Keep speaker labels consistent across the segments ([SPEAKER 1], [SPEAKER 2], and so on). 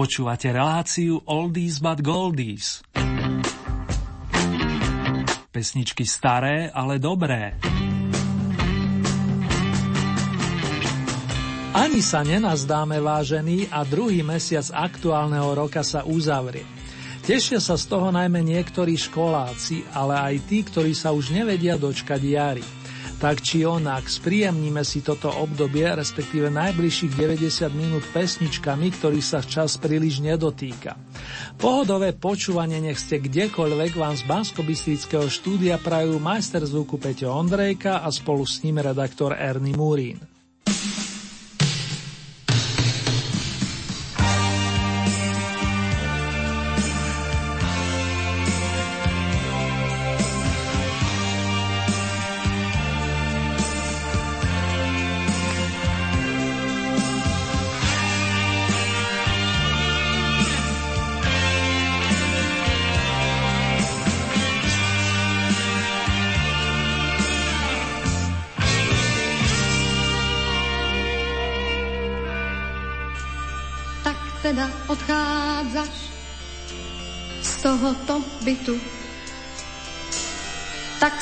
[SPEAKER 1] Počúvate reláciu Oldies but Goldies. Pesničky staré, ale dobré. Ani sa nenazdáme vážení a druhý mesiac aktuálneho roka sa uzavrie. Tešia sa z toho najmä niektorí školáci, ale aj tí, ktorí sa už nevedia dočkať jary. Tak či onak, spríjemníme si toto obdobie, respektíve najbližších 90 minút pesničkami, ktorých sa čas príliš nedotýka. Pohodové počúvanie nech ste kdekoľvek vám z bansko štúdia prajú majster zvuku Peťo Ondrejka a spolu s ním redaktor Ernie Murín.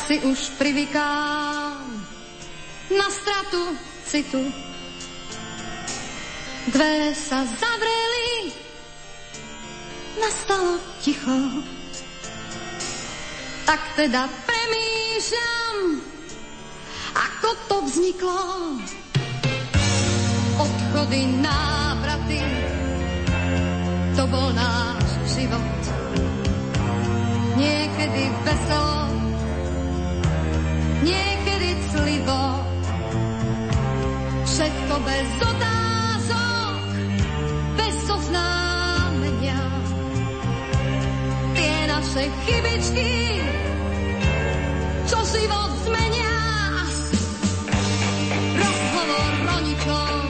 [SPEAKER 2] Si už privykám na stratu citu. Dve sa zavreli, nastalo ticho. Tak teda premýšľam, ako to vzniklo. Odchody, návraty, to bol náš život niekedy veselo, niekedy clivo. Všetko bez otázok, bez oznámenia. Tie naše chybičky, čo život zmenia. Rozhovor rodičov, zrak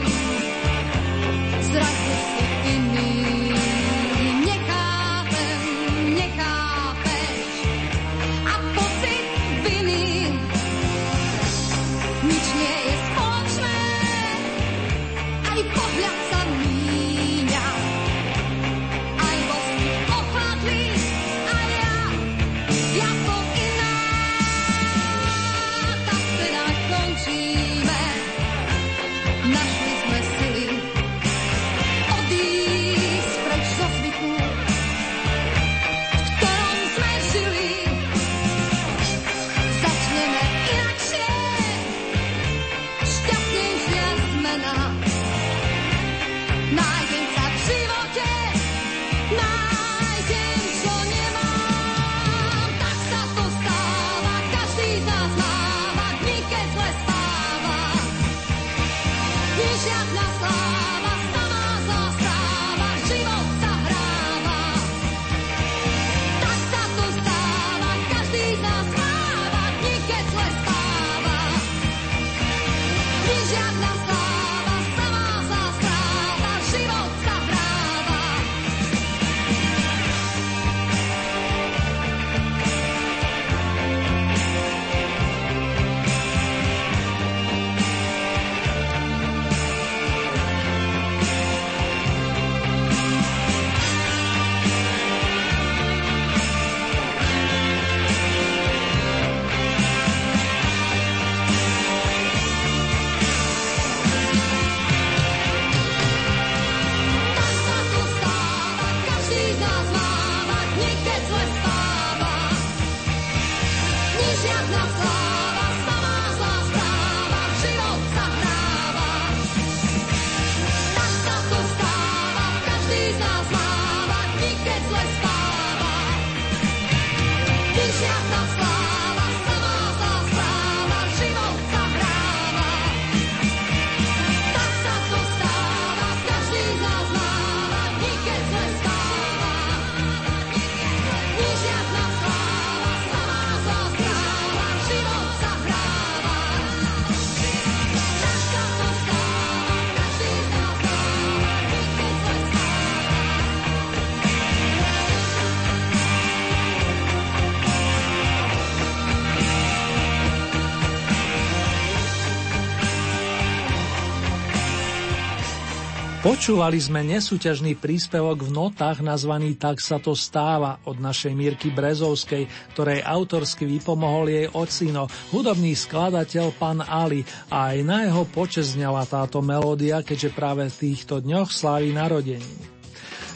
[SPEAKER 1] Počúvali sme nesúťažný príspevok v notách nazvaný Tak sa to stáva od našej Mírky Brezovskej, ktorej autorsky vypomohol jej ocino, hudobný skladateľ pán Ali a aj na jeho počeznela táto melódia, keďže práve v týchto dňoch slávi narodení.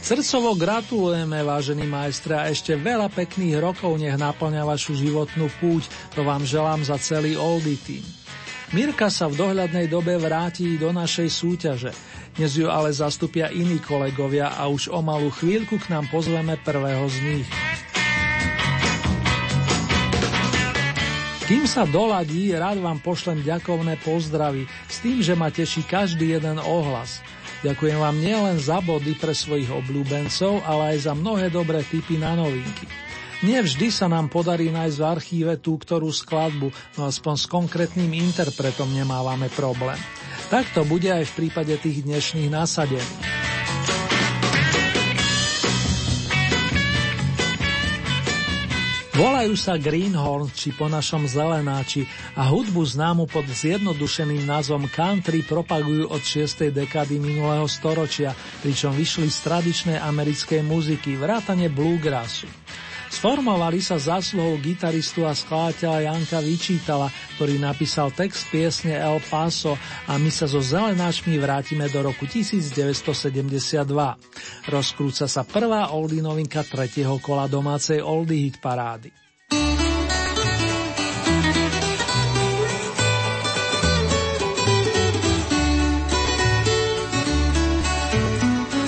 [SPEAKER 1] Srdcovo gratulujeme, vážení majstre, a ešte veľa pekných rokov nech naplňa vašu životnú púť. To vám želám za celý Oldie Team. Mirka sa v dohľadnej dobe vráti do našej súťaže. Dnes ju ale zastupia iní kolegovia a už o malú chvíľku k nám pozveme prvého z nich. Kým sa doladí, rád vám pošlem ďakovné pozdravy s tým, že ma teší každý jeden ohlas. Ďakujem vám nielen za body pre svojich obľúbencov, ale aj za mnohé dobré tipy na novinky. Nie vždy sa nám podarí nájsť v archíve tú, ktorú skladbu, no aspoň s konkrétnym interpretom nemávame problém. Tak to bude aj v prípade tých dnešných násadení. Volajú sa Greenhorn či po našom zelenáči a hudbu známu pod zjednodušeným názvom country propagujú od 6. dekády minulého storočia, pričom vyšli z tradičnej americkej muziky, vrátane bluegrassu. Sformovali sa zásluhou gitaristu a skladateľa Janka Vyčítala, ktorý napísal text piesne El Paso a my sa so zelenáčmi vrátime do roku 1972. Rozkrúca sa prvá oldie novinka tretieho kola domácej oldie hit parády.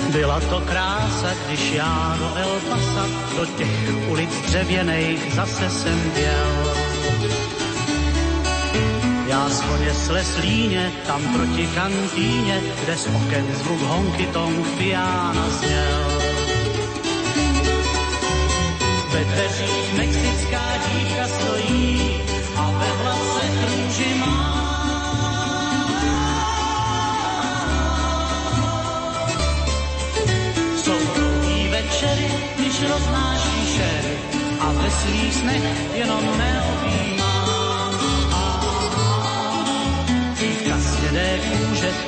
[SPEAKER 3] Byla to krása, když já do El Pasa, do těch ulic dřevěných zase jsem běl. Já z koně sleslíně, tam proti kantýně, kde z oken zvuk honky tong piana zněl. Ve dveřích mexická dívka stojí snech jenom neobjímá. Dívka z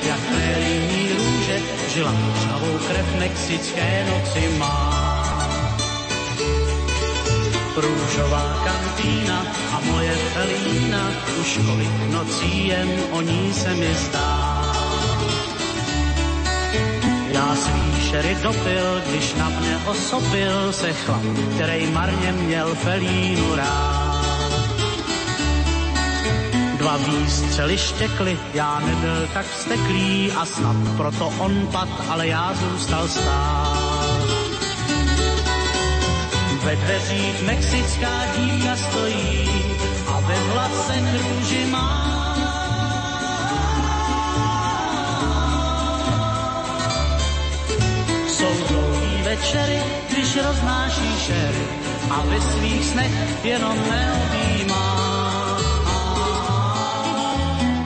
[SPEAKER 3] jak prérijní růže, žila žhavou krev mexické noci má. Růžová kantýna a moje felína, už kolik nocí jen o ní se mi zdá. Já svý šery dopil, když na mě osobil se chlap, který marně měl felínu rád. Dva výstřely štěkly, já nebyl tak vsteklý a snad proto on pad, ale já zůstal stát. Ve dveřích mexická dívka stojí a ve vlase růži má. Večery, když roznáší šery a ve svých snech jenom neobjímá.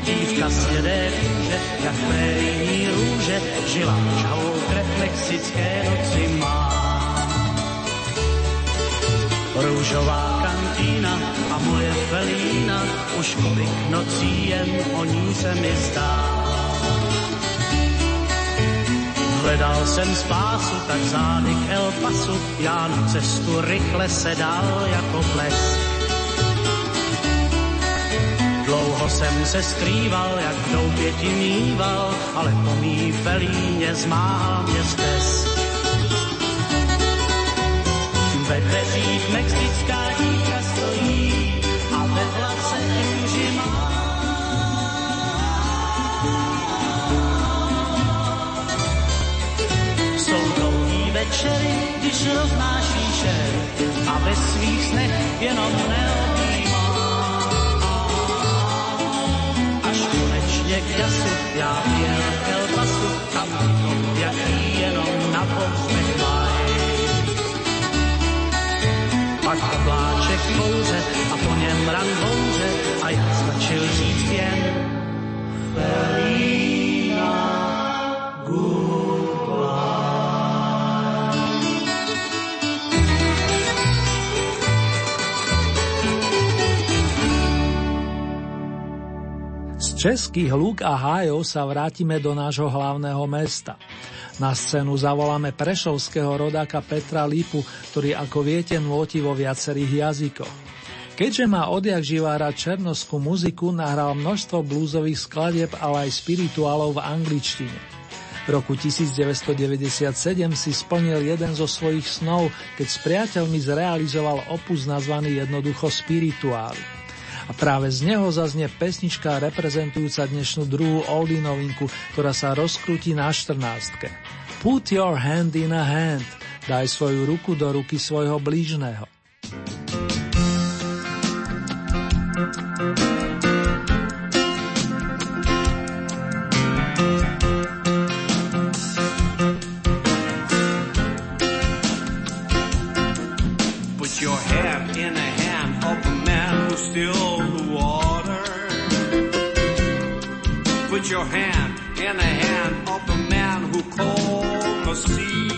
[SPEAKER 3] Dívka z jedé kůže, jak prérijní růže, žila žhavou krev mexické noci má. Růžová kantýna a moje felína, už kolik nocí jen o ní se mi zdá. Hledal jsem spásu, tak zády k El Pasu, já na cestu rychle se dal jako blesk. Dlouho jsem se skrýval, jak v doupě ti mýval, ale po mý felíně zmáhal mě stes. Ve dveřích mexická dívka večery, když roznáší šer a ve svých snech jenom neobjímá. Až konečně k jasu já jel k Elbasu, tam jaký jenom na povzdech mají. Pak obláček kouře a po něm ran bouře a já stačil říct jen Felina
[SPEAKER 1] českých lúk a hájov sa vrátime do nášho hlavného mesta. Na scénu zavoláme prešovského rodáka Petra Lipu, ktorý ako viete nôti vo viacerých jazykoch. Keďže má odjak živá rád černoskú muziku, nahral množstvo blúzových skladieb, ale aj spirituálov v angličtine. V roku 1997 si splnil jeden zo svojich snov, keď s priateľmi zrealizoval opus nazvaný jednoducho Spirituály. A práve z neho zaznie pesnička reprezentujúca dnešnú druhú oldie novinku, ktorá sa rozkrúti na 14. Put your hand in a hand. Daj svoju ruku do ruky svojho blížneho.
[SPEAKER 4] Your hand in the hand of the man who called the sea.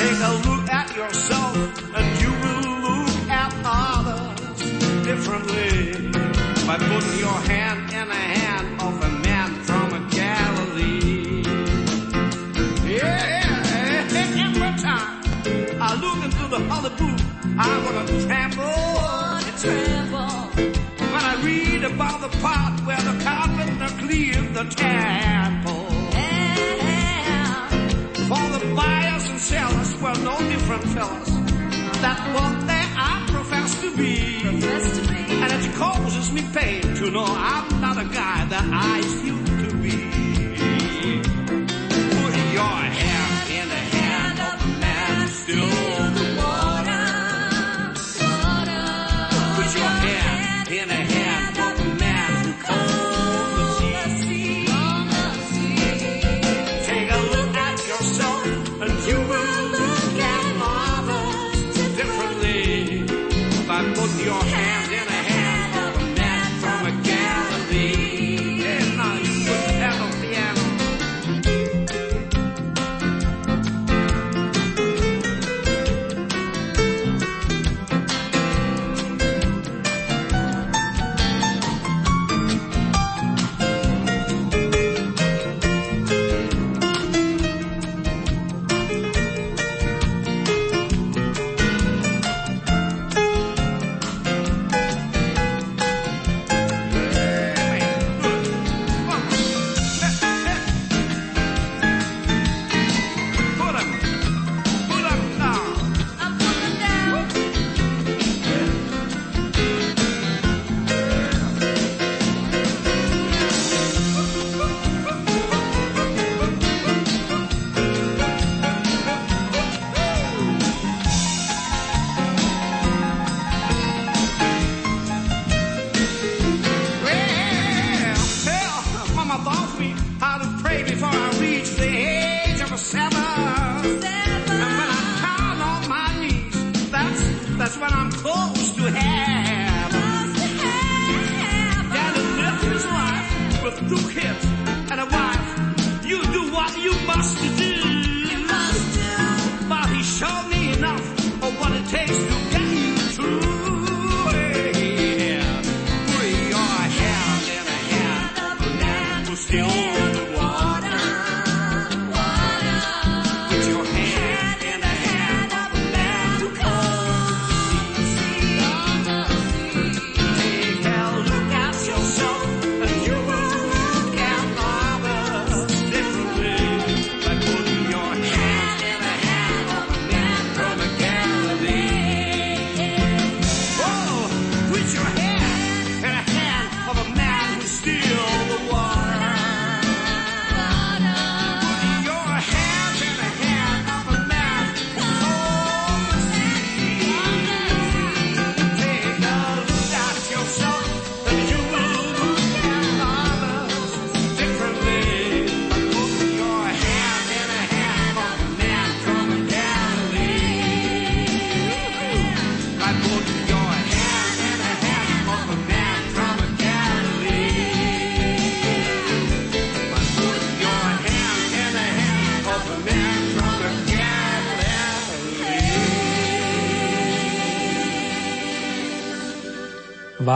[SPEAKER 4] Take a look at yourself and you will look at others differently by putting your hand in the hand of a man from a Galilee. Yeah, every time I look into the holy book, I wanna tremble, wanna tremble the temple. Yeah. For the buyers and sellers were no different fellas. That's what they are professed to be. Professed to be. And it causes me pain to know I'm not a guy that I used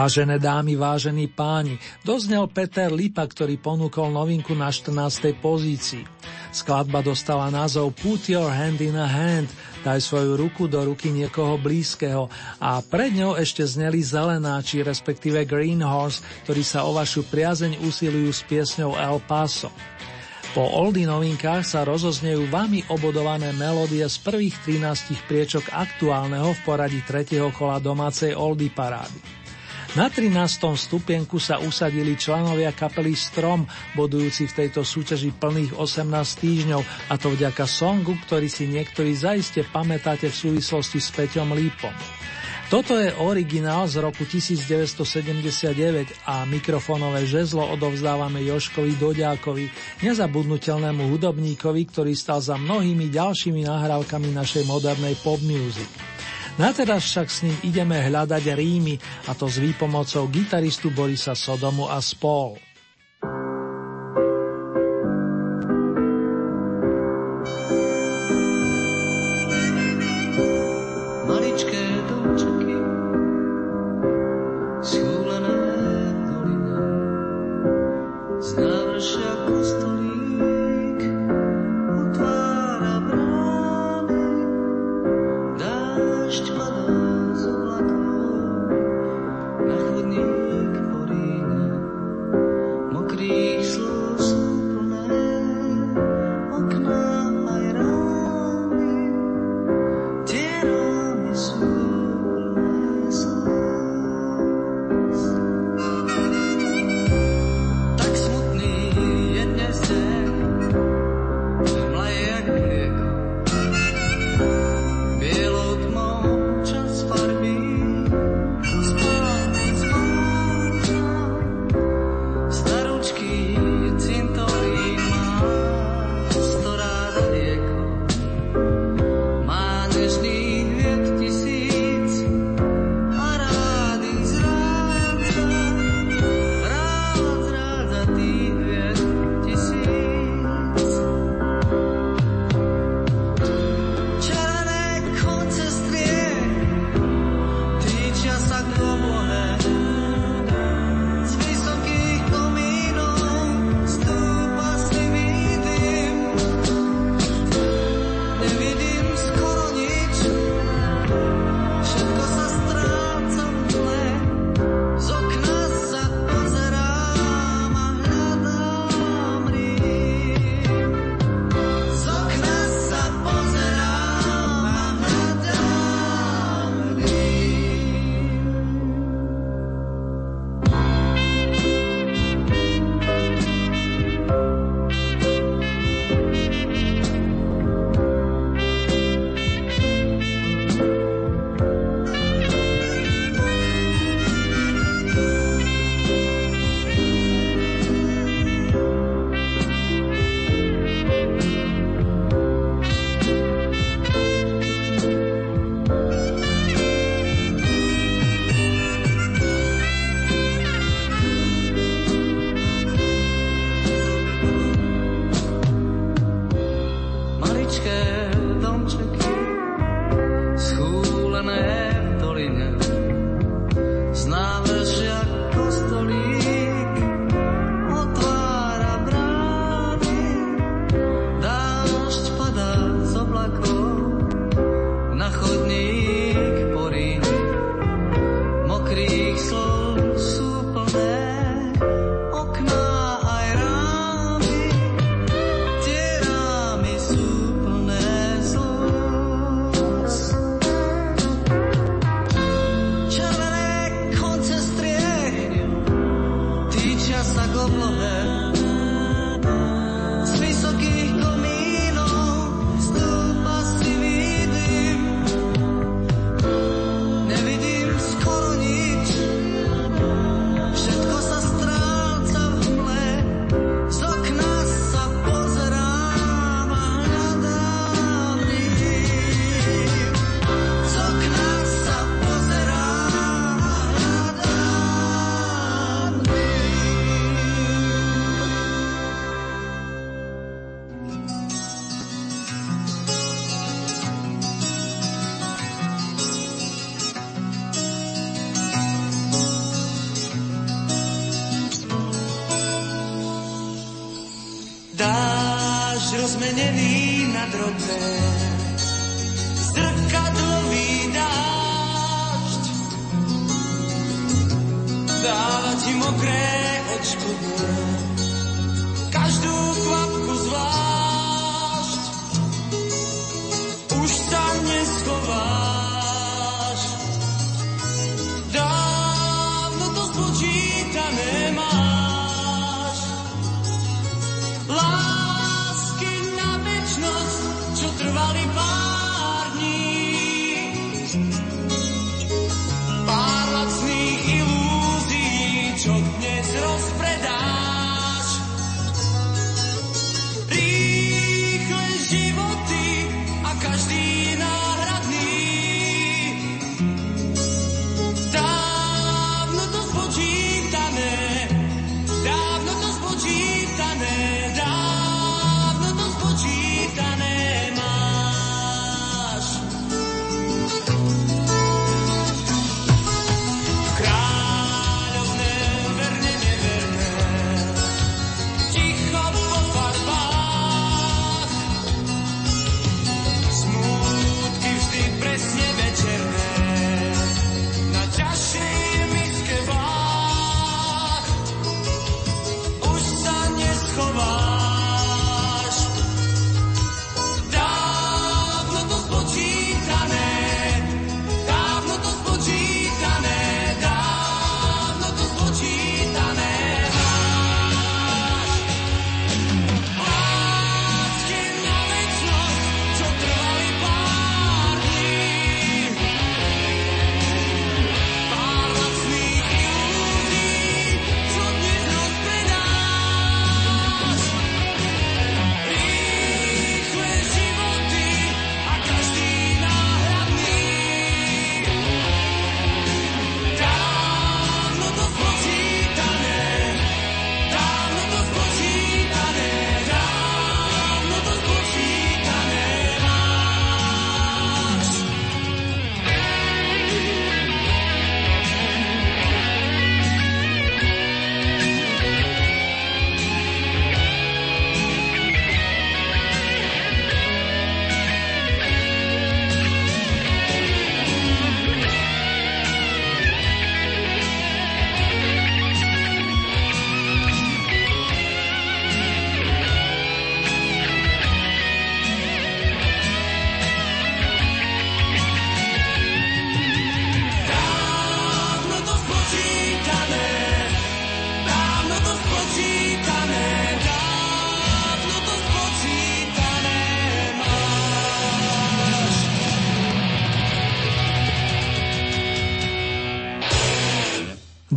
[SPEAKER 1] Vážené dámy, vážení páni, doznel Peter Lipa, ktorý ponúkol novinku na 14. pozícii. Skladba dostala názov Put Your Hand in a Hand, daj svoju ruku do ruky niekoho blízkeho a pred ňou ešte zneli zelenáči, respektíve Green Horse, ktorí sa o vašu priazeň usilujú s piesňou El Paso. Po oldy novinkách sa rozoznejú vami obodované melódie z prvých 13 priečok aktuálneho v poradí tretieho kola domácej oldy parády. Na 13. stupienku sa usadili členovia kapely Strom, bodujúci v tejto súťaži plných 18 týždňov, a to vďaka songu, ktorý si niektorí zaiste pamätáte v súvislosti s Peťom Lípom. Toto je originál z roku 1979 a mikrofónové žezlo odovzdávame Joškovi Doďákovi, nezabudnutelnému hudobníkovi, ktorý stal za mnohými ďalšími nahrávkami našej modernej pop music. Na teraz však s ním ideme hľadať rímy, a to s výpomocou gitaristu Borisa Sodomu a spol.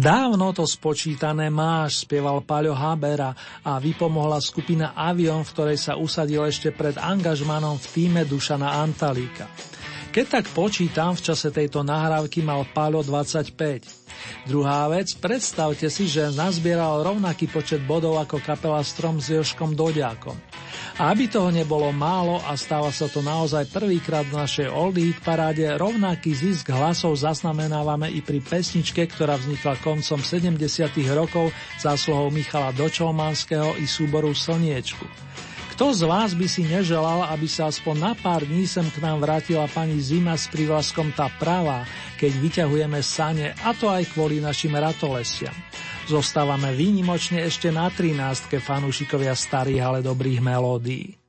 [SPEAKER 5] Dávno to spočítané máš,
[SPEAKER 1] spieval Paľo Habera a vypomohla skupina Avion, v ktorej sa usadil ešte pred angažmanom v týme Dušana Antalíka. Keď tak počítam, v čase tejto nahrávky mal Paľo 25. Druhá vec, predstavte si, že nazbieral rovnaký počet bodov ako kapela Strom s Joškom Dodiakom. A aby toho nebolo málo a stáva sa to naozaj prvýkrát v našej Old Hit paráde, rovnaký zisk hlasov zaznamenávame i pri pesničke, ktorá vznikla koncom 70. rokov zásluhou Michala Dočolmanského i súboru Slniečku. Kto z vás by si neželal, aby sa aspoň na pár dní sem k nám vrátila pani Zima s prívlaskom tá pravá, keď vyťahujeme sane, a to aj kvôli našim ratolesiam. Zostávame výnimočne ešte na 13. fanúšikovia starých, ale dobrých melódií.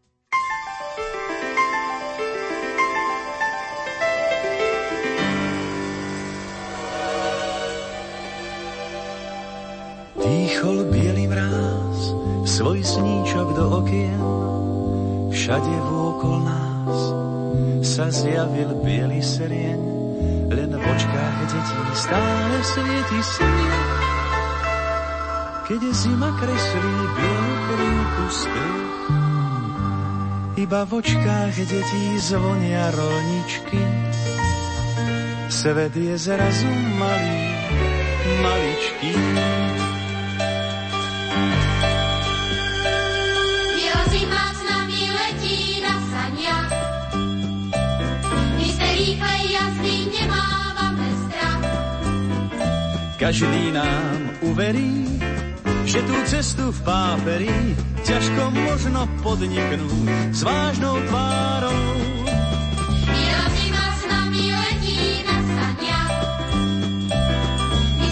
[SPEAKER 5] Dýchol biely mráz, svoj sníčok do okien, všade vôkol nás sa zjavil biely serien, len v očkách detí stále svieti sen. Keď zima kreslí bielu krivku strech, iba v očkách detí zvonia rolničky. Svet je zrazu malý, maličký. Každý nám uverí, že tú cestu v páperi ťažko možno podniknúť s vážnou tvárou.
[SPEAKER 6] Biela zima s nami letí na saniach. My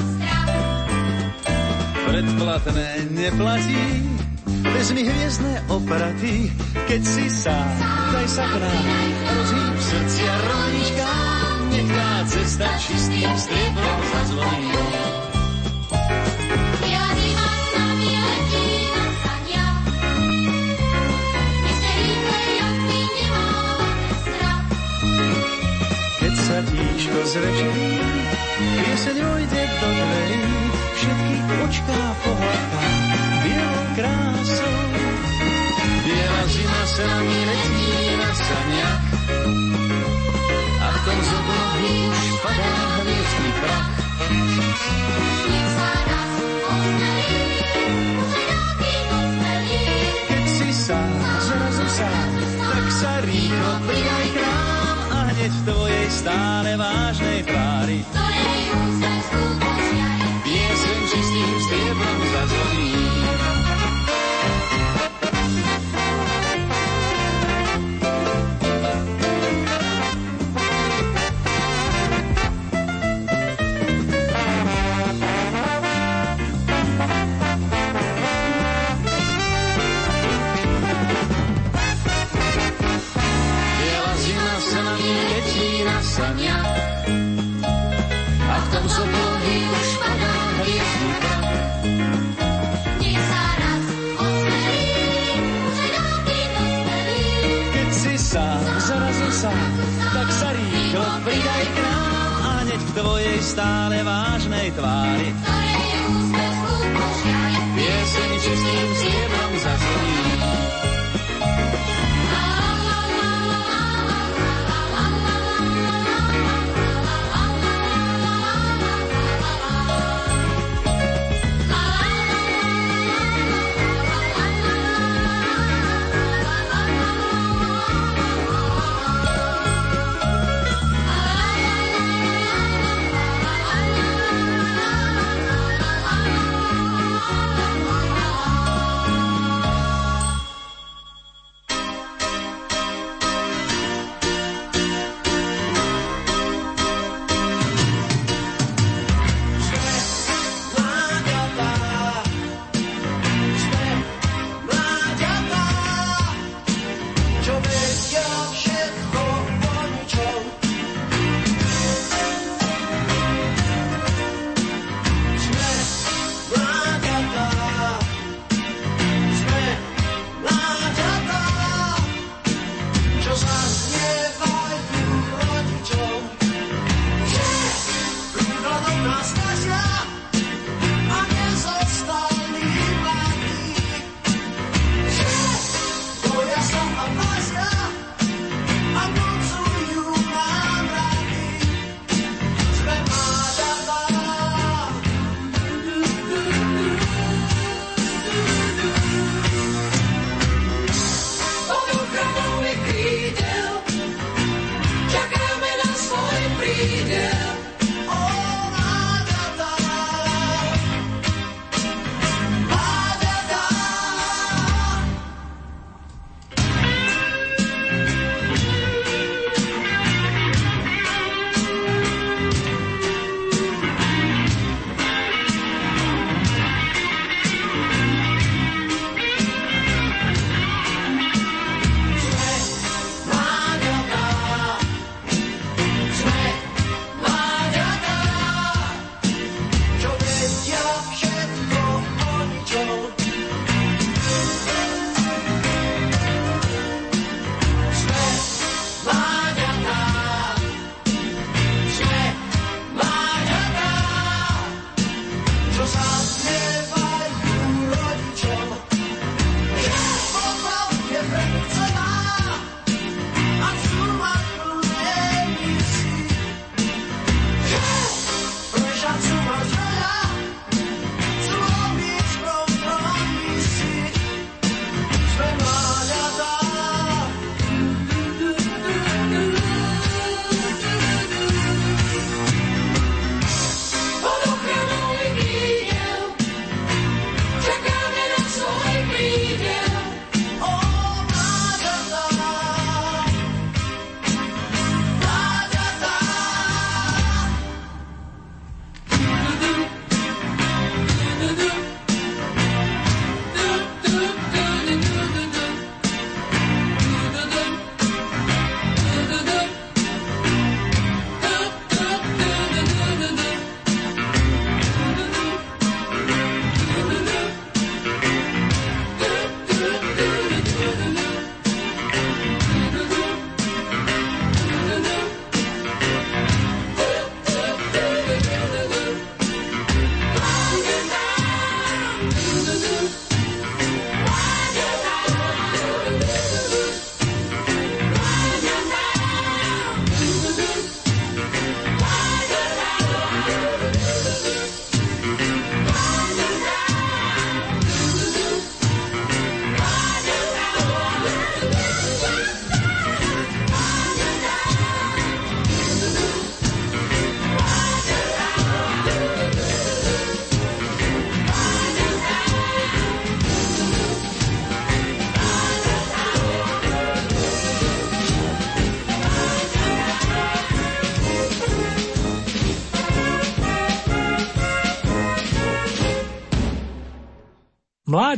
[SPEAKER 6] strach.
[SPEAKER 5] Predplatné neplatí, vezmi hviezdne opraty, keď si sám, daj sa k nám, rozhýb srdcia rovnička, tá cesta čistým striebrom zazvoní. Tíško zrečí, pieseň vojde do dverí, všetky očká pohľadká bielou krásou. Biela zima sa nami letí na saniach v tom zobloví už padá hviezdny prach. Si sám, zrazu tak sa rýchlo a hneď v tvojej stále vážnej tvári tvojej stále vážnej tvári
[SPEAKER 6] Ktorej úsmev
[SPEAKER 5] pieseň čistým striebrom zazvoní.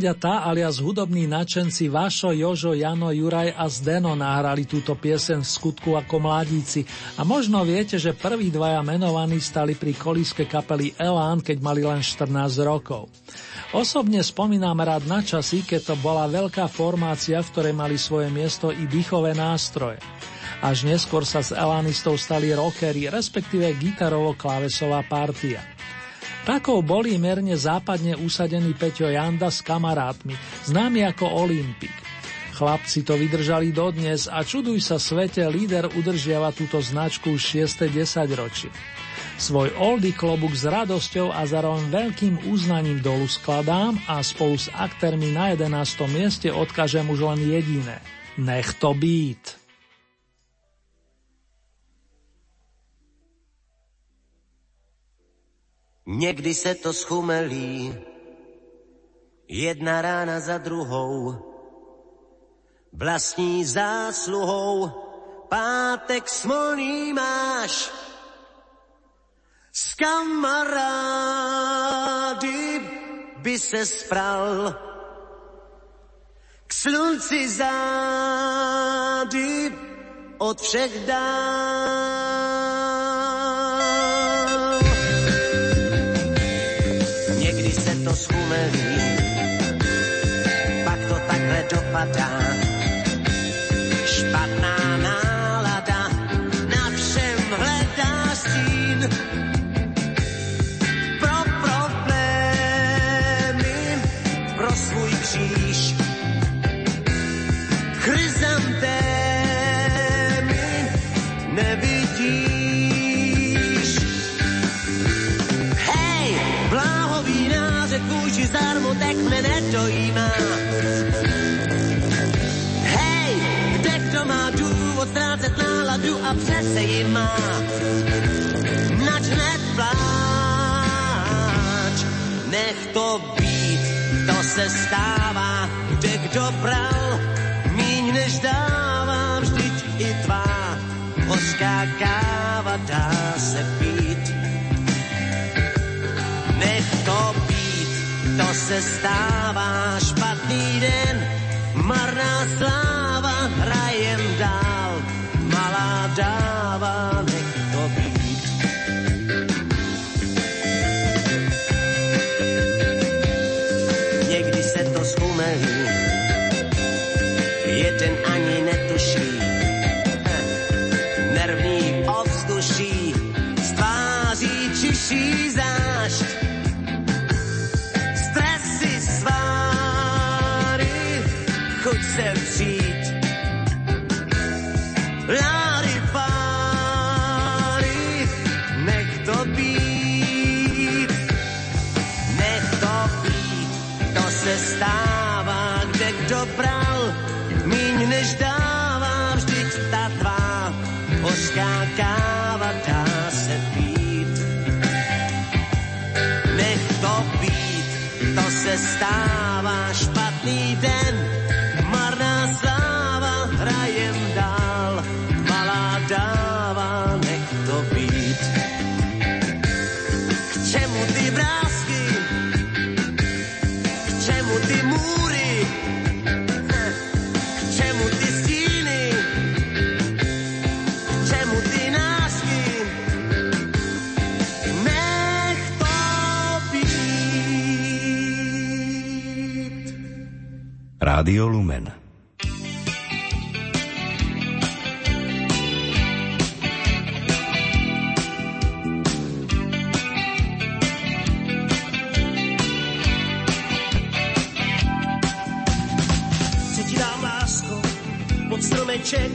[SPEAKER 1] Mláďatá alias hudobní načenci Vašo, Jožo, Jano, Juraj a Zdeno nahrali túto piesen v skutku ako mladíci a možno viete, že prví dvaja menovaní stali pri kolíske kapely Elán, keď mali len 14 rokov. Osobne spomínam rád na časy, keď to bola veľká formácia, v ktorej mali svoje miesto i dýchové nástroje. Až neskôr sa z Elánistov stali rockery, respektíve gitarovo-klávesová partia. Takou boli mierne západne usadený Peťo Janda s kamarátmi, známy ako Olympik. Chlapci to vydržali dodnes a čuduj sa svete, líder udržiava túto značku už 6. 10 ročie. Svoj oldie klobuk s radosťou a zároveň veľkým uznaním dolu skladám a spolu s aktérmi na 11. mieste odkážem už len jediné. Nech to být.
[SPEAKER 7] Někdy se to schumelí, jedna rána za druhou, vlastní zásluhou, pátek smolný máš, s kamarády by se spral. K slunci zády od všech dál. To schumelí, pak to takhle dopadá. Špatná mne nedojímá. Hej, kde kdo má důvod ztrácet náladu a přece ji má. Nač nepláč, nech to být, to se stává, kde kdo bral, míň než dává, vždyť i tvá hořká káva dá se se stává, špatný den, marná sláva, hrajem dál, malá dáva,
[SPEAKER 5] Rádio Lumen.
[SPEAKER 8] Stromeček,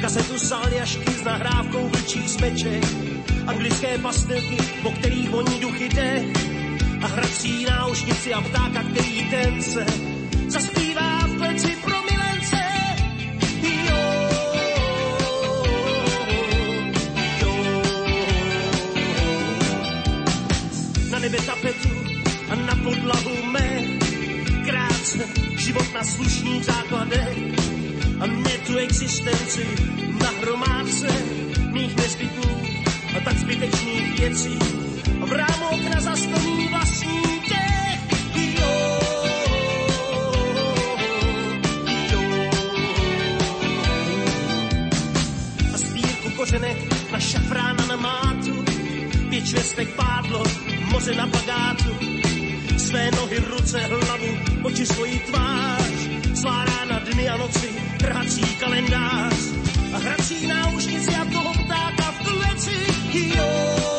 [SPEAKER 8] kazetu saljašky s nahrávkou vlčích smeček, anglické pastilky, po kterých voní duchy dech, a hrací náušnici a ptáka, který ten se na slušných základech a mě tu existenci na hromádce mých nezbytných a tak zbytečných věcí a v rámu okna zastoní vlastní dech. Jo. kořenek na šafrána na mátu, pět švestek pádlo, moře na bagátu, své nohy, ruce, hlavu, oči svojí tvár. Svá rána, dny a noci, trhací kalendář. A hrací náušnici a toho ptáka v kleci. Jo. Jo.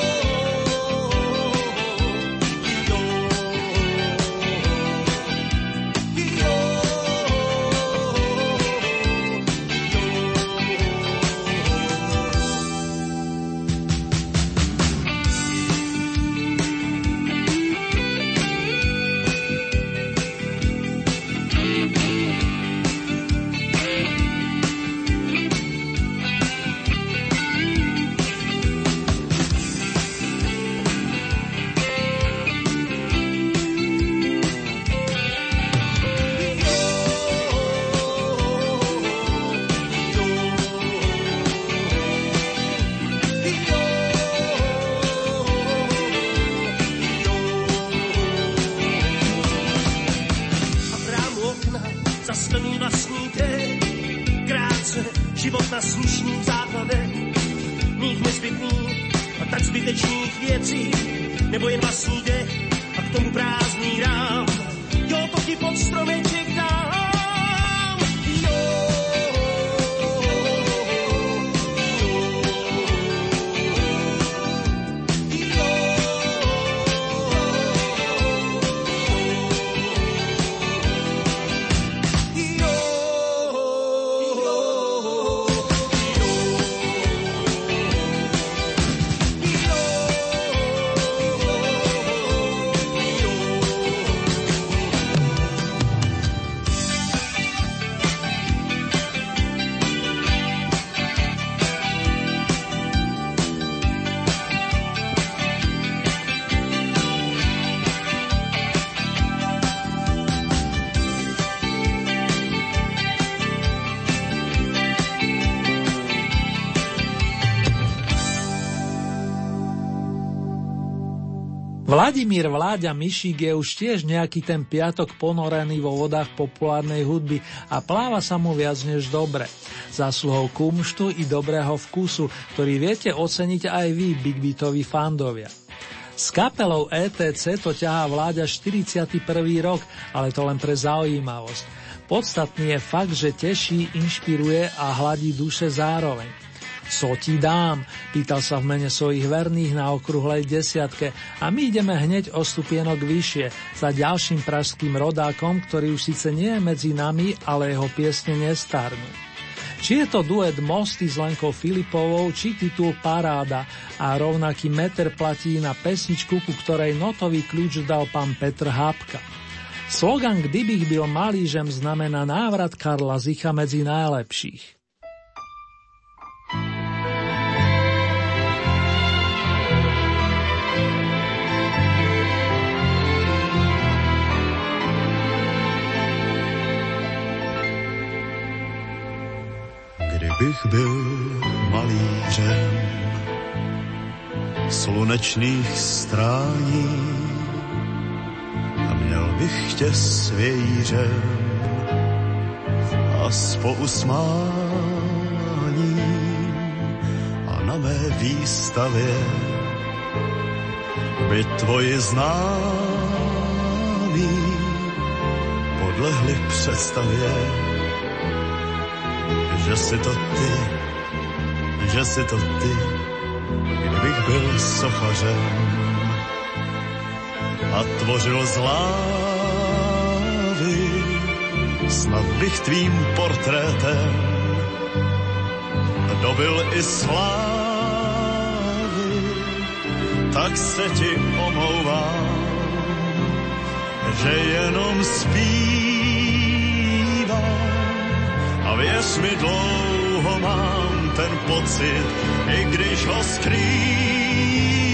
[SPEAKER 1] Vladimír Vláďa Mišík je už tiež nejaký ten piatok ponorený vo vodách populárnej hudby a pláva sa mu viac než dobre. Zásluhou kumštu i dobrého vkusu, ktorý viete oceniť aj vy, Big Beatovi fandovia. S kapelou ETC to ťahá vláďa 41. rok, ale to len pre zaujímavosť. Podstatný je fakt, že teší, inšpiruje a hladí duše zároveň. Co ti dám? Pýtal sa v mene svojich verných na okruhlej desiatke a my ideme hneď o stupienok vyššie za ďalším pražským rodákom, ktorý už síce nie je medzi nami, ale jeho piesne nestarnú. Či je to duet Mosty s Lenkou Filipovou, či titul Paráda a rovnaký meter platí na pesničku, ku ktorej notový kľúč dal pán Petr Hápka. Slogan Kdybych byl malý žem znamená návrat Karla Zicha medzi najlepších.
[SPEAKER 9] Kdybych byl malířem slunečných strání a měl bych tě svějířem a s pousmáním a na mé výstavě by tvoji známí podlehli představě že si to ty, že si to ty, kdybych byl sochařem a tvořil z lávy, snad bych tvým portrétem dobil i slávy, tak se ti omlouvám, že jenom a věř mi, dlouho mám ten pocit, i když ho skrývám,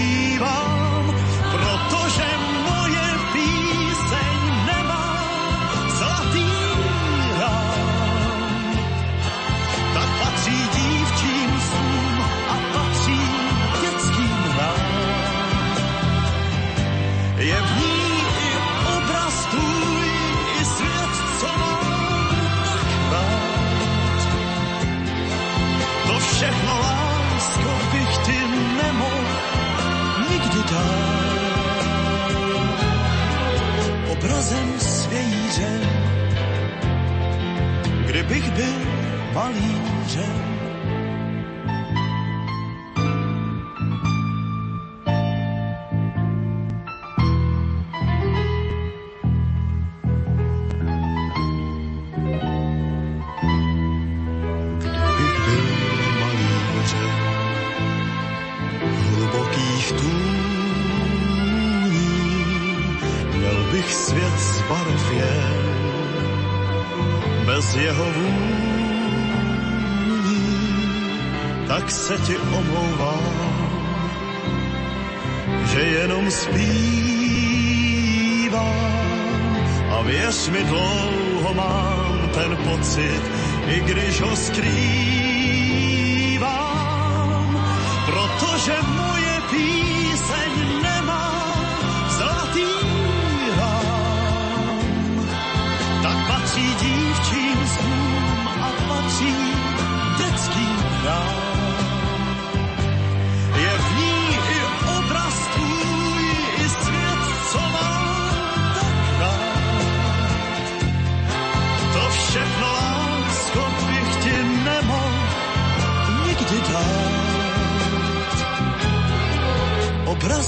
[SPEAKER 9] bych byl malířem. jeho vůní, tak se ti omlouvám, že jenom zpívám. A věř mi, dlouho mám ten pocit, i když ho skrývám, protože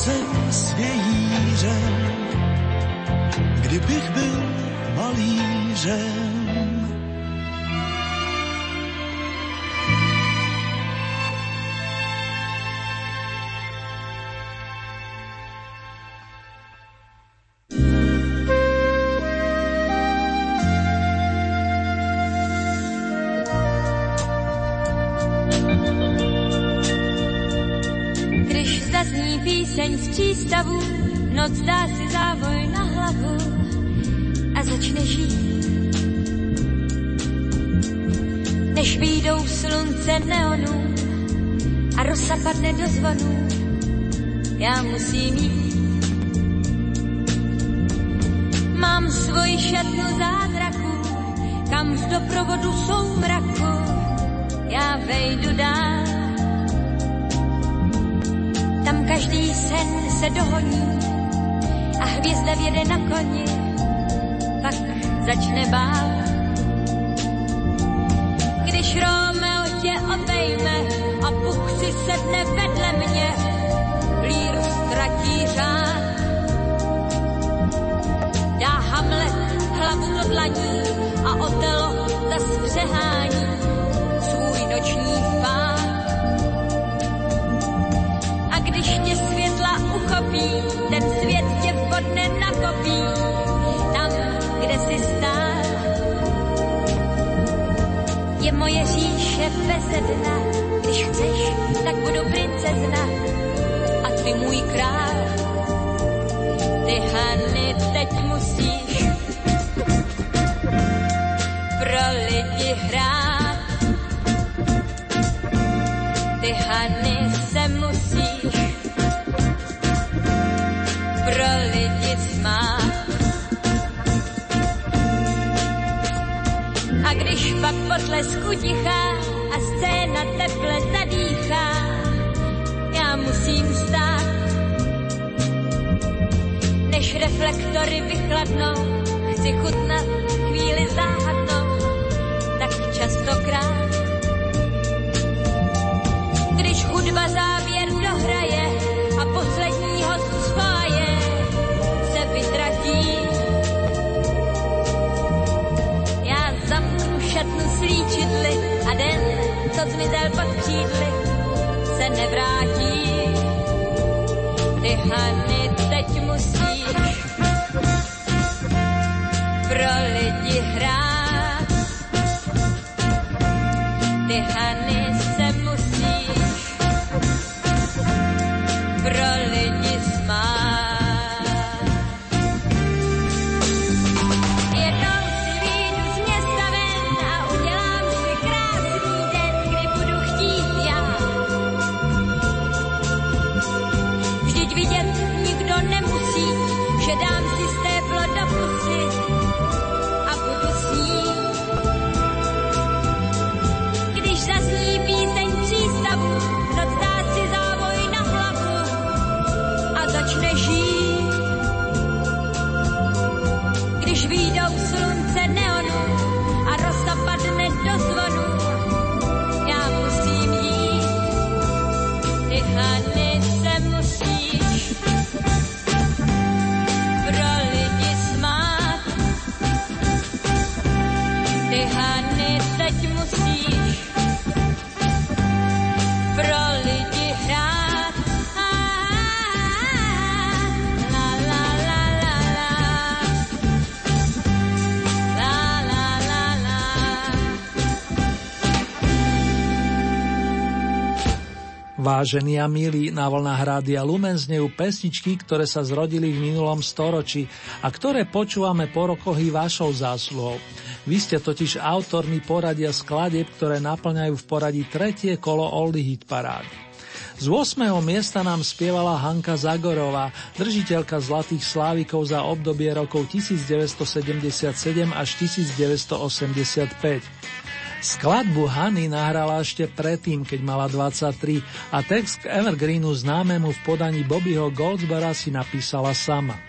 [SPEAKER 9] jsem svějířem, kdybych byl malířem.
[SPEAKER 10] moje říše beze dna. Když chceš, tak budu princezna a ty můj král. Ty Hany teď musíš pro lidi hrát. Ty Hany pak potlesku tichá a scéna teple zadýchá. Já musím stát, než reflektory vychladnou, chci chutnat chvíli záhadnou, tak častokrát co zmizel pod křídly, se nevrátí. Ty hany,
[SPEAKER 1] Vážení a milí, na vlnách Rádia Lumen znejú pesničky, ktoré sa zrodili v minulom storočí a ktoré počúvame po rokoch i vašou zásluhou. Vy ste totiž autormi poradia skladeb, ktoré naplňajú v poradí tretie kolo Oldy Hit Parády. Z 8. miesta nám spievala Hanka Zagorová, držiteľka Zlatých slávikov za obdobie rokov 1977 až 1985. Skladbu Hany nahrala ešte predtým, keď mala 23 a text k Evergreenu známemu v podaní Bobbyho Goldsbora si napísala sama.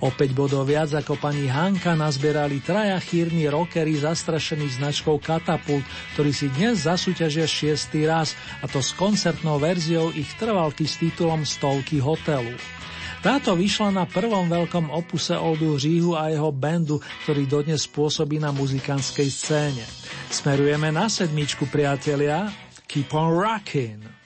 [SPEAKER 1] O 5 bodov viac ako pani Hanka nazbierali traja chýrni rockery zastrašení značkou Katapult, ktorí si dnes zasúťažia šiestý raz, a to s koncertnou verziou ich trvalky s titulom Stovky hotelu. Táto vyšla na prvom veľkom opuse Oldu Hříhu a jeho bandu, ktorý dodnes pôsobí na muzikantskej scéne. Smerujeme na sedmičku, priatelia. Keep on rocking.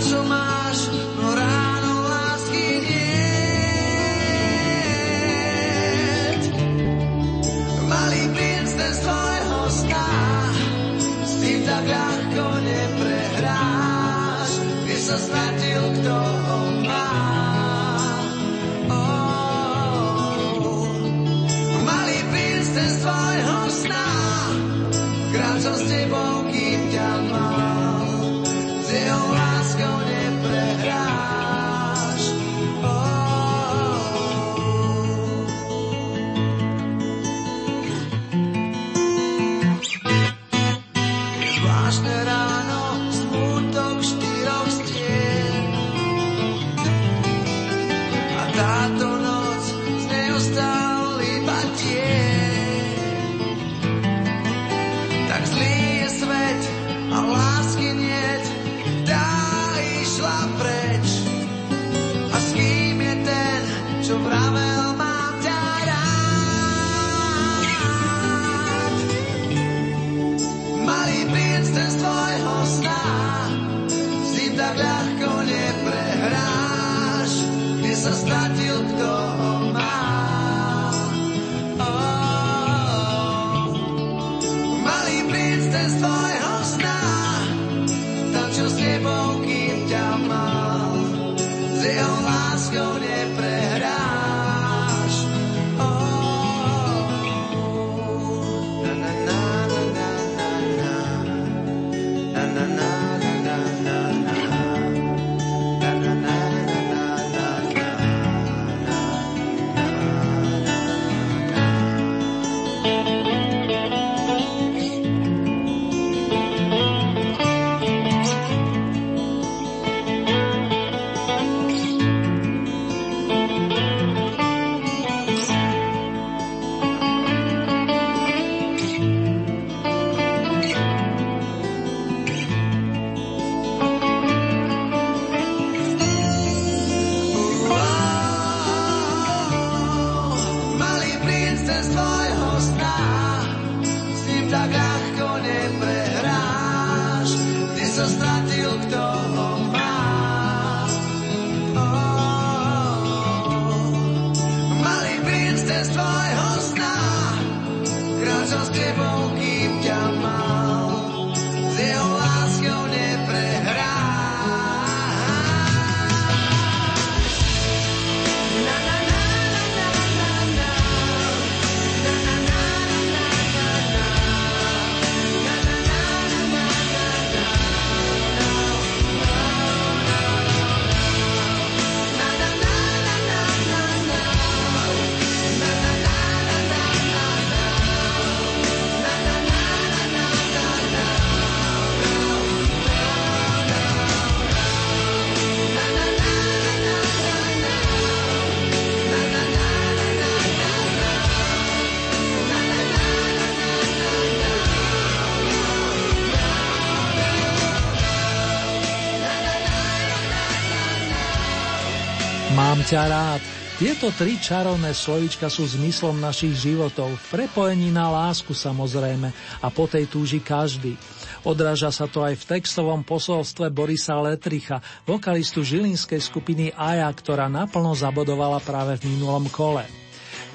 [SPEAKER 11] Čo
[SPEAKER 12] máš, no ráno ťa
[SPEAKER 1] rád. Tieto tri čarovné slovička sú zmyslom našich životov, prepojení na lásku samozrejme a po tej túži každý. Odráža sa to aj v textovom posolstve Borisa Letricha, vokalistu žilinskej skupiny Aja, ktorá naplno zabodovala práve v minulom kole.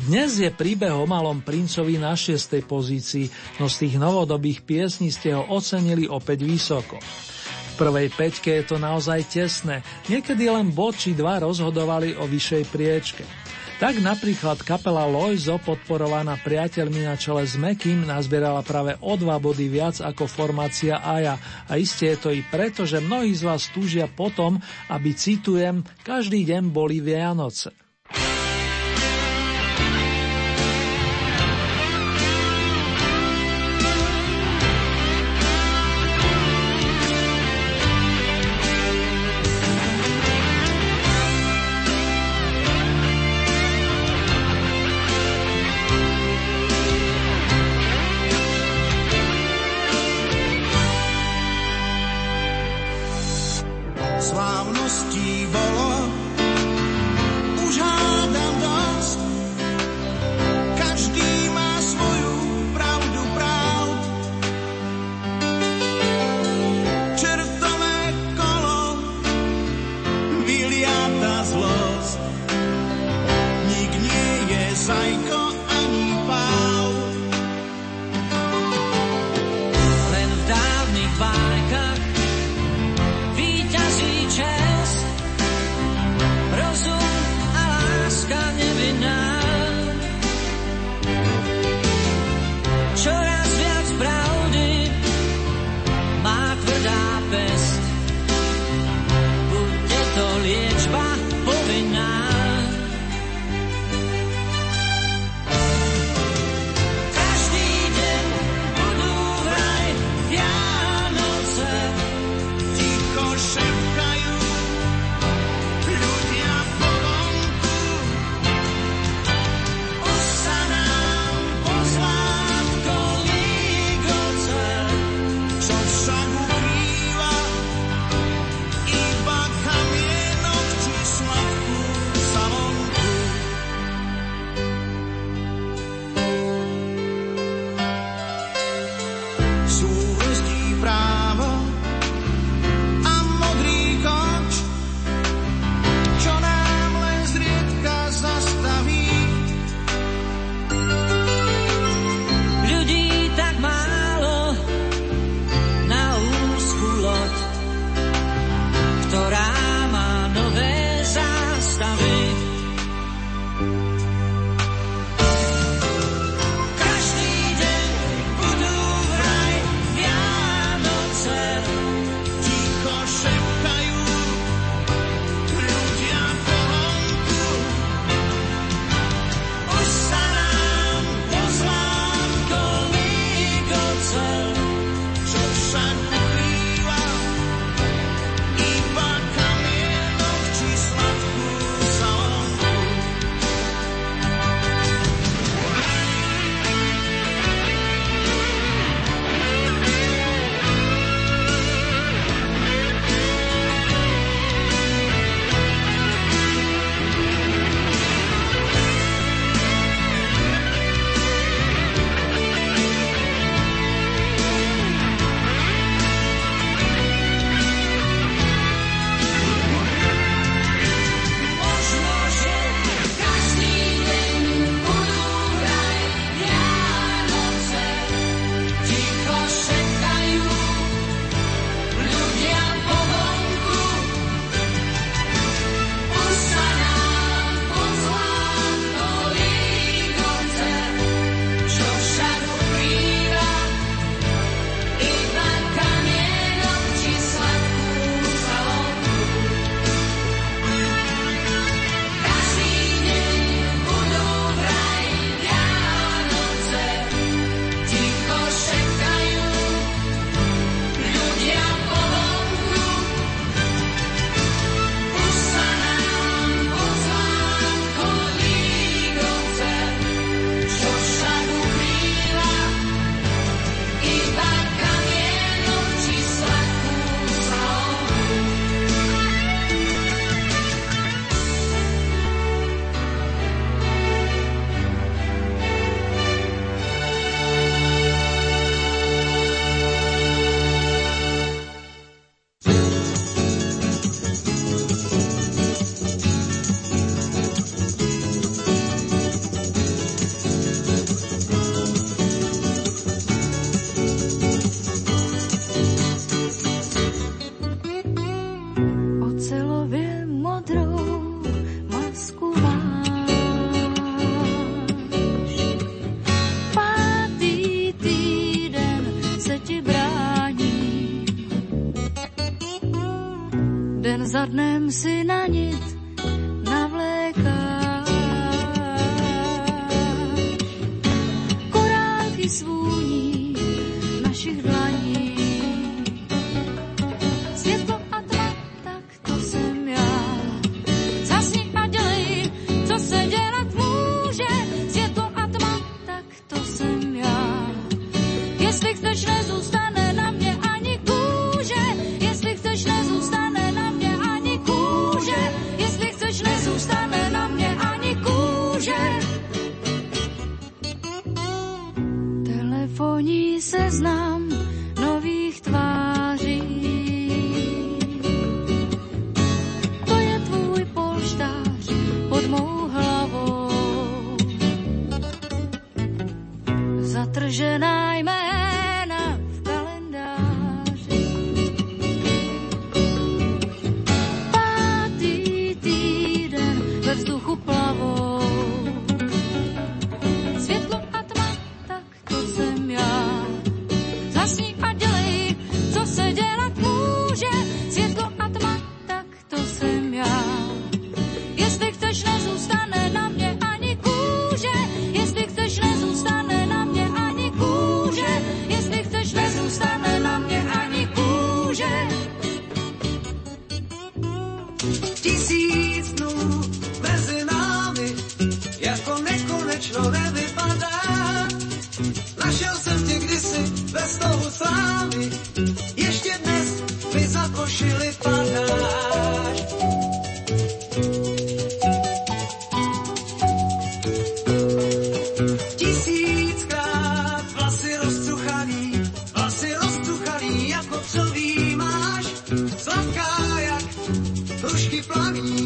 [SPEAKER 1] Dnes je príbeh o malom princovi na šiestej pozícii, no z tých novodobých piesní ste ho ocenili opäť vysoko prvej peťke je to naozaj tesné, niekedy len bod či dva rozhodovali o vyššej priečke.
[SPEAKER 13] Tak napríklad kapela Loizo, podporovaná priateľmi na čele s Mekým, nazbierala práve o dva body viac ako formácia Aja. A isté je to i preto, že mnohí z vás túžia potom, aby, citujem, každý deň boli Vianoce.
[SPEAKER 11] Keep Frankie.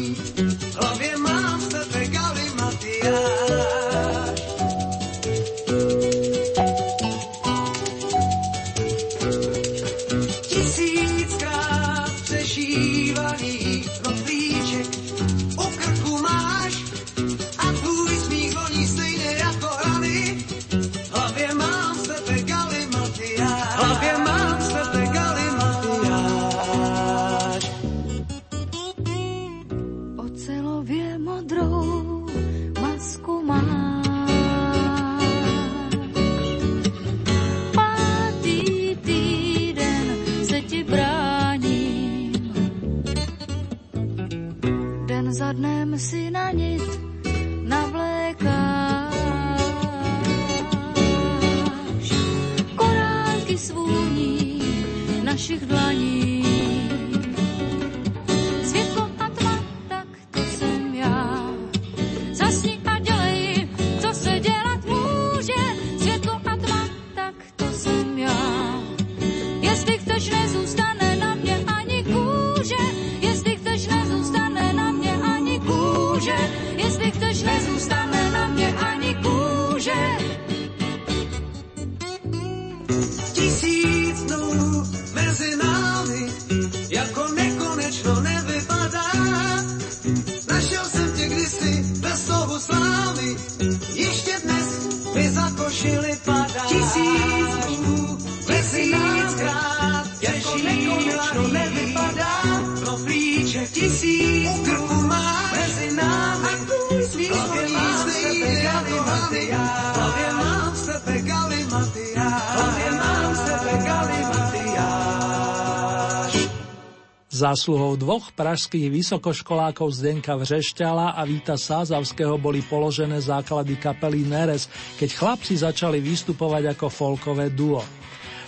[SPEAKER 1] Zásluhou dvoch pražských vysokoškolákov Zdenka Vřešťala a Víta Sázavského boli položené základy kapely Neres, keď chlapci začali vystupovať ako folkové duo.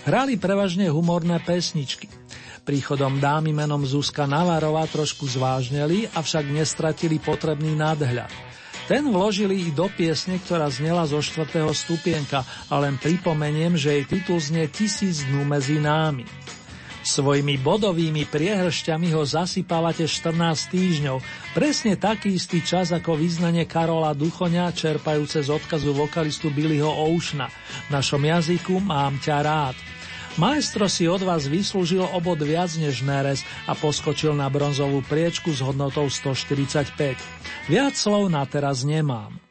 [SPEAKER 1] Hrali prevažne humorné pesničky. Príchodom dámy menom Zuzka Navarová trošku zvážneli, avšak nestratili potrebný nadhľad. Ten vložili i do piesne, ktorá znela zo 4. stupienka a len pripomeniem, že jej titul znie Tisíc dnú medzi námi. Svojimi bodovými priehršťami ho zasypala 14 týždňov, presne taký istý čas ako význanie Karola Duchoňa, čerpajúce z odkazu vokalistu Billyho Oušna. V našom jazyku mám ťa rád. Maestro si od vás vyslúžil obod viac než nerez a poskočil na bronzovú priečku s hodnotou 145. Viac slov na teraz nemám.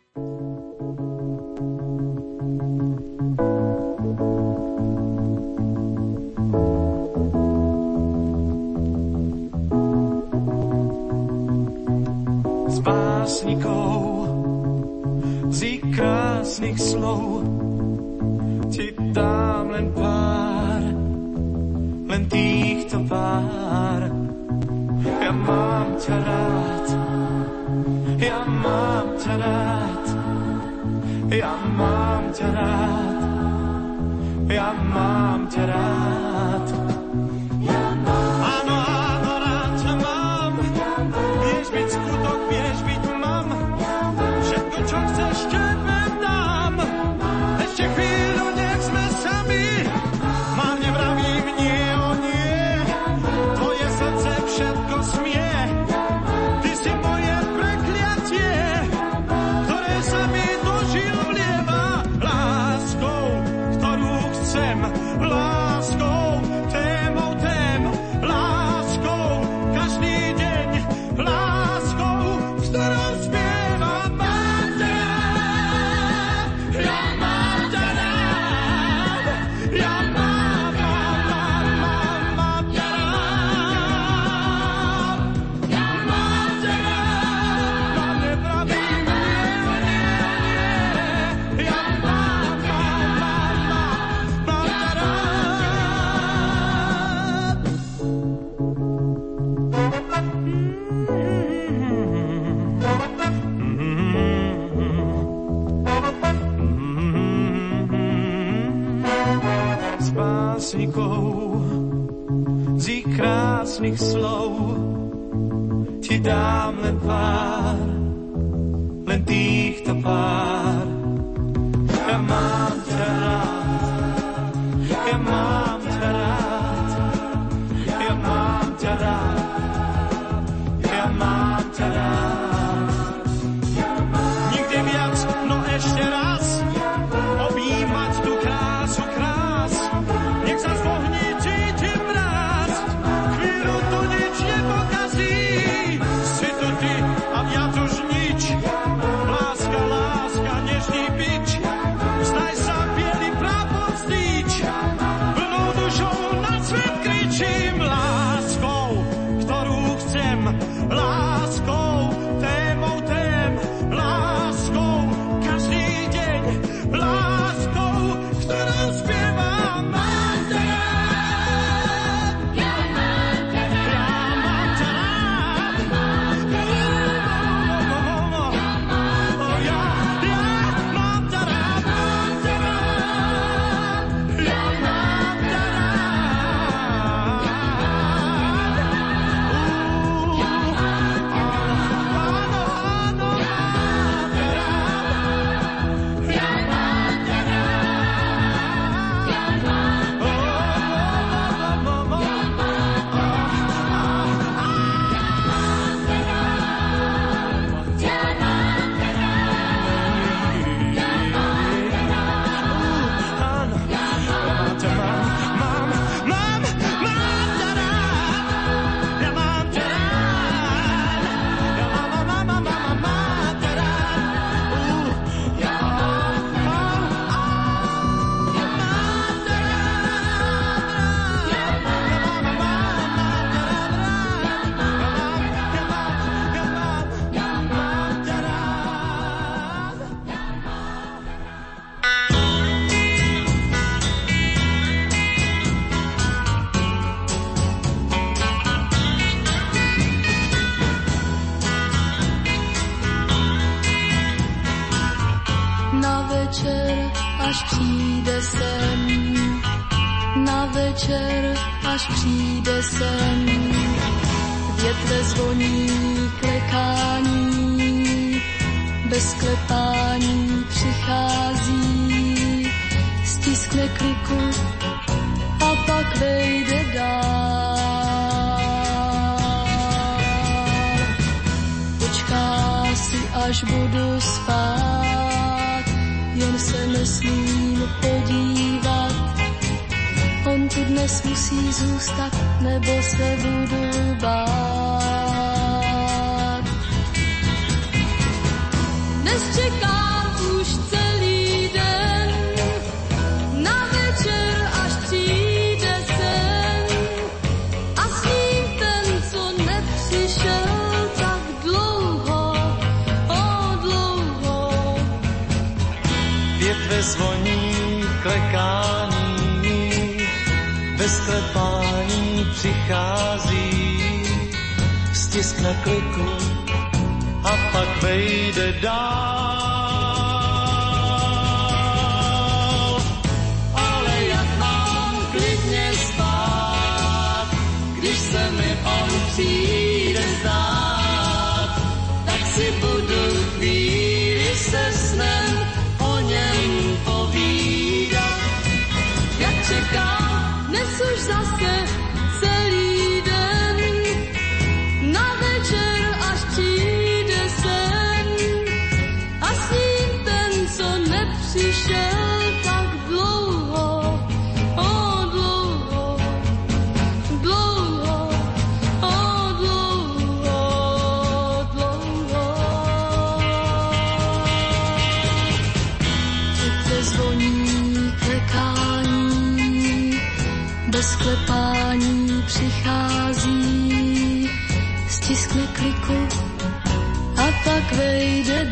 [SPEAKER 9] Přijde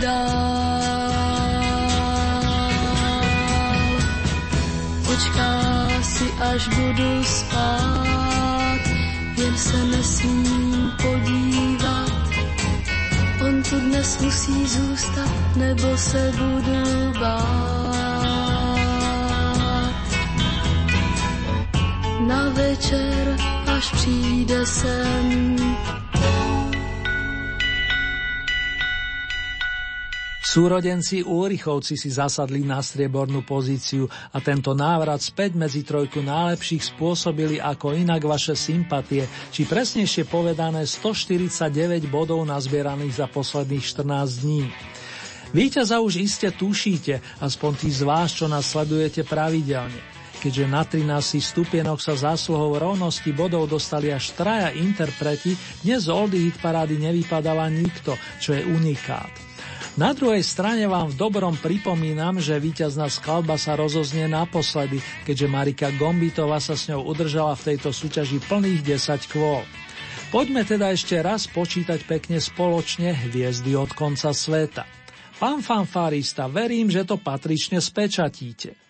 [SPEAKER 14] dál. Počká si, až budu spát, jen se nesmím podívat. On tu dnes musí zůstat, nebo se budu bát. na večer, až přijde sem.
[SPEAKER 1] Súrodenci Úrichovci si zasadli na striebornú pozíciu a tento návrat späť medzi trojku najlepších spôsobili ako inak vaše sympatie, či presnejšie povedané 149 bodov nazbieraných za posledných 14 dní. Víťaza už iste tušíte, aspoň tí z vás, čo nás sledujete pravidelne keďže na 13 stupienok sa zásluhou rovnosti bodov dostali až traja interpreti, dnes z Oldy hit parády nevypadala nikto, čo je unikát. Na druhej strane vám v dobrom pripomínam, že víťazná skladba sa rozoznie naposledy, keďže Marika Gombitová sa s ňou udržala v tejto súťaži plných 10 kvôl. Poďme teda ešte raz počítať pekne spoločne hviezdy od konca sveta. Pán fanfárista, verím, že to patrične spečatíte.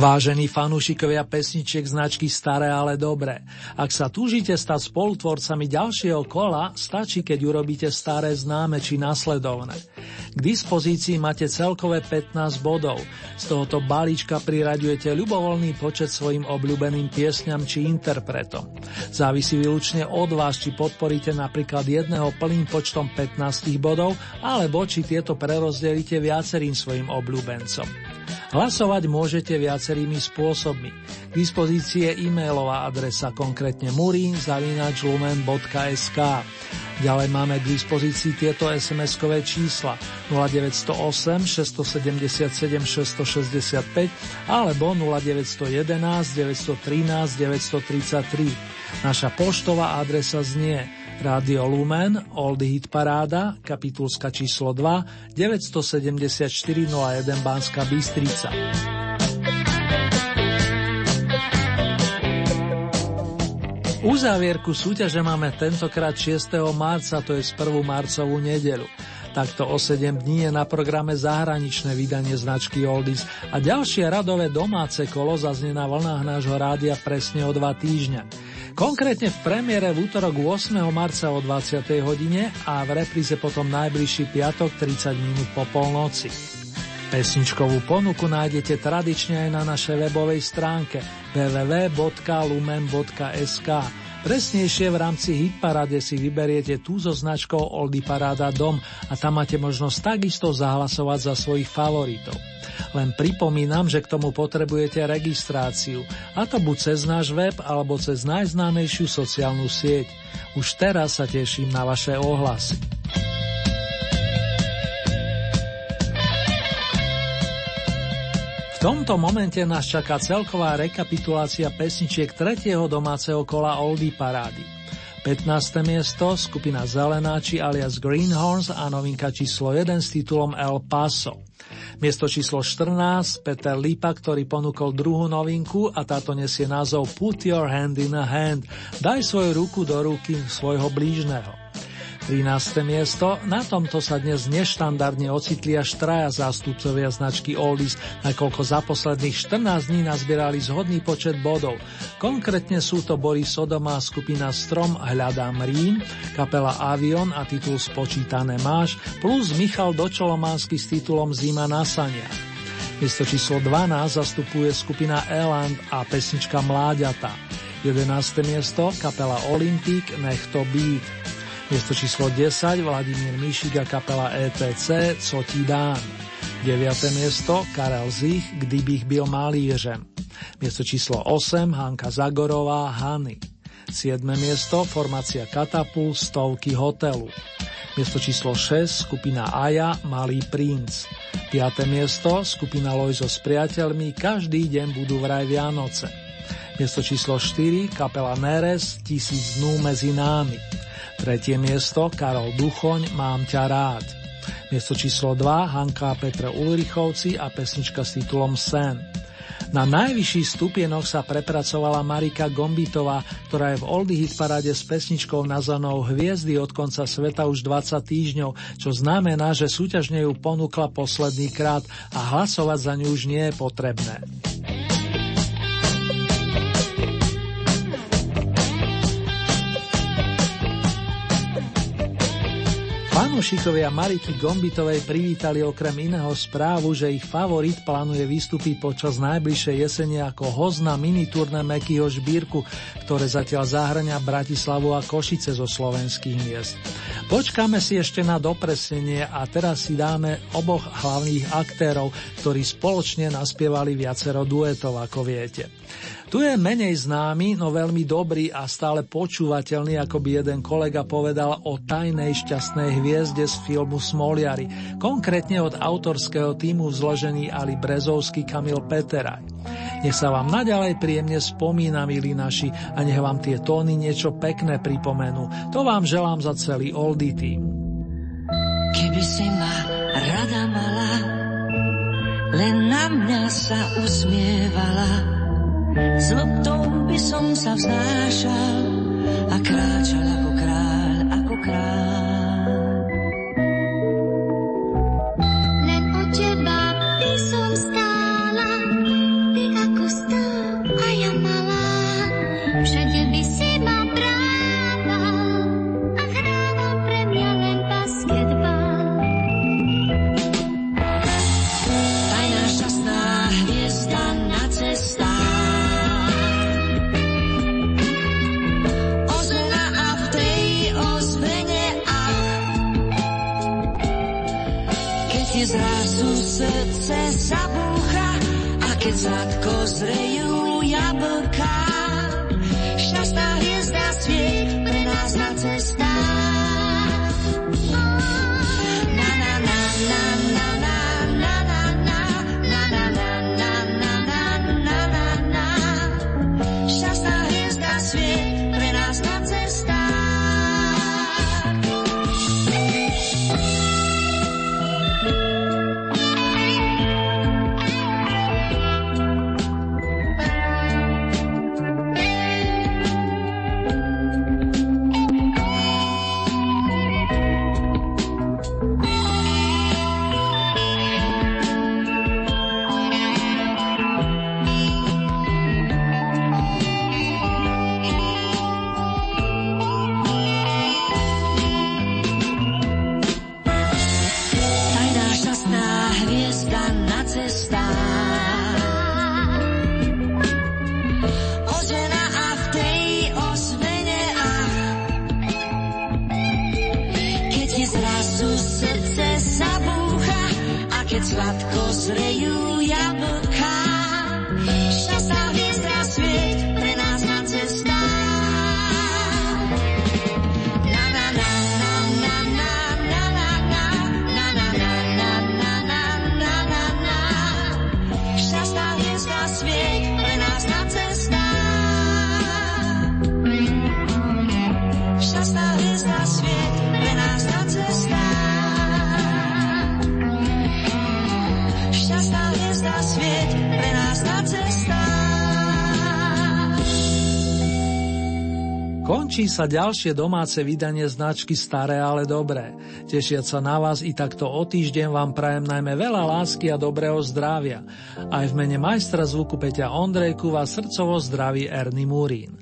[SPEAKER 1] Vážení fanúšikovia pesničiek značky Staré, ale dobré. Ak sa túžite stať spolutvorcami ďalšieho kola, stačí, keď urobíte staré známe či nasledovné. K dispozícii máte celkové 15 bodov. Z tohoto balíčka priraďujete ľubovoľný počet svojim obľúbeným piesňam či interpretom. Závisí výlučne od vás, či podporíte napríklad jedného plným počtom 15 bodov, alebo či tieto prerozdelíte viacerým svojim obľúbencom. Hlasovať môžete viacerými spôsobmi. K dispozícii je e-mailová adresa, konkrétne murin.lumen.sk. Ďalej máme k dispozícii tieto SMS-kové čísla 0908 677 665 alebo 0911 913 933. Naša poštová adresa znie Rádio Lumen, Old Hit Paráda, kapitulska číslo 2, 974 01 Banska Bystrica. Uzávierku súťaže máme tentokrát 6. marca, to je z 1. marcovú nedelu. Takto o 7 dní je na programe zahraničné vydanie značky Oldies a ďalšie radové domáce kolo zaznie na vlnách nášho rádia presne o dva týždňa. Konkrétne v premiére v útorok 8. marca o 20. hodine a v repríze potom najbližší piatok 30 minút po polnoci. Pesničkovú ponuku nájdete tradične aj na našej webovej stránke www.lumen.sk Presnejšie v rámci Hitparade si vyberiete tú so značkou Oldy Paráda Dom a tam máte možnosť takisto zahlasovať za svojich favoritov. Len pripomínam, že k tomu potrebujete registráciu, a to buď cez náš web alebo cez najznámejšiu sociálnu sieť. Už teraz sa teším na vaše ohlasy. Tomto momente nás čaká celková rekapitulácia pesničiek tretieho domáceho kola Oldie Parády. 15. miesto skupina Zelenáči alias Greenhorns a novinka číslo 1 s titulom El Paso. Miesto číslo 14 Peter Lipa, ktorý ponúkol druhú novinku a táto nesie názov Put Your Hand in a Hand. Daj svoju ruku do ruky svojho blížneho. 13. miesto. Na tomto sa dnes neštandardne ocitli až traja zástupcovia značky Oldies, nakoľko za posledných 14 dní nazbierali zhodný počet bodov. Konkrétne sú to Boris Sodoma, skupina Strom Hľadám Rím, kapela Avion a titul Spočítané máš, plus Michal Dočolománsky s titulom Zima na saniach. Miesto číslo 12 zastupuje skupina Eland a pesnička Mláďata. 11. miesto kapela Olympic Nech to být. Miesto číslo 10 Vladimír Mišik a kapela ETC Co ti dám. 9. miesto Karel Zich Kdybych byl malířem. Miesto číslo 8 Hanka Zagorová Hany. 7. miesto formácia Katapult Stovky hotelu. Miesto číslo 6 skupina Aja Malý princ. 5. miesto skupina Lojzo s priateľmi Každý deň budú vraj Vianoce. Miesto číslo 4 kapela Neres Tisíc dnú medzi námi. Tretie miesto Karol Duchoň Mám ťa rád. Miesto číslo 2 Hanka Petra Ulrichovci a pesnička s titulom Sen. Na najvyšší stupienok sa prepracovala Marika Gombitová, ktorá je v Oldie Hit parade s pesničkou nazvanou Hviezdy od konca sveta už 20 týždňov, čo znamená, že súťažne ju ponúkla posledný krát a hlasovať za ňu už nie je potrebné. Fanúšikovia Mariky Gombitovej privítali okrem iného správu, že ich favorit plánuje vystúpiť počas najbližšej jesene ako host na miniturné Mekyho Žbírku, ktoré zatiaľ zahrania Bratislavu a Košice zo slovenských miest. Počkáme si ešte na dopresnenie a teraz si dáme oboch hlavných aktérov, ktorí spoločne naspievali viacero duetov, ako viete. Tu je menej známy, no veľmi dobrý a stále počúvateľný, ako by jeden kolega povedal o tajnej šťastnej hviezde z filmu Smoliari, konkrétne od autorského týmu zložený Ali Brezovský Kamil Peteraj. Nech sa vám naďalej príjemne spomína, milí naši, a nech vám tie tóny niečo pekné pripomenú. To vám želám za celý Oldy tým.
[SPEAKER 13] Keby si ma rada mala, len na mňa sa usmievala, s loptou by som sa vznášal a kráčal ako kráľ, ako kráľ.
[SPEAKER 1] sa ďalšie domáce vydanie značky Staré, ale dobré. Tešiať sa na vás i takto o týždeň vám prajem najmä veľa lásky a dobrého zdravia. Aj v mene majstra zvuku Peťa Ondrejku vás srdcovo zdraví
[SPEAKER 15] Ernie Murín.